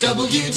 WJ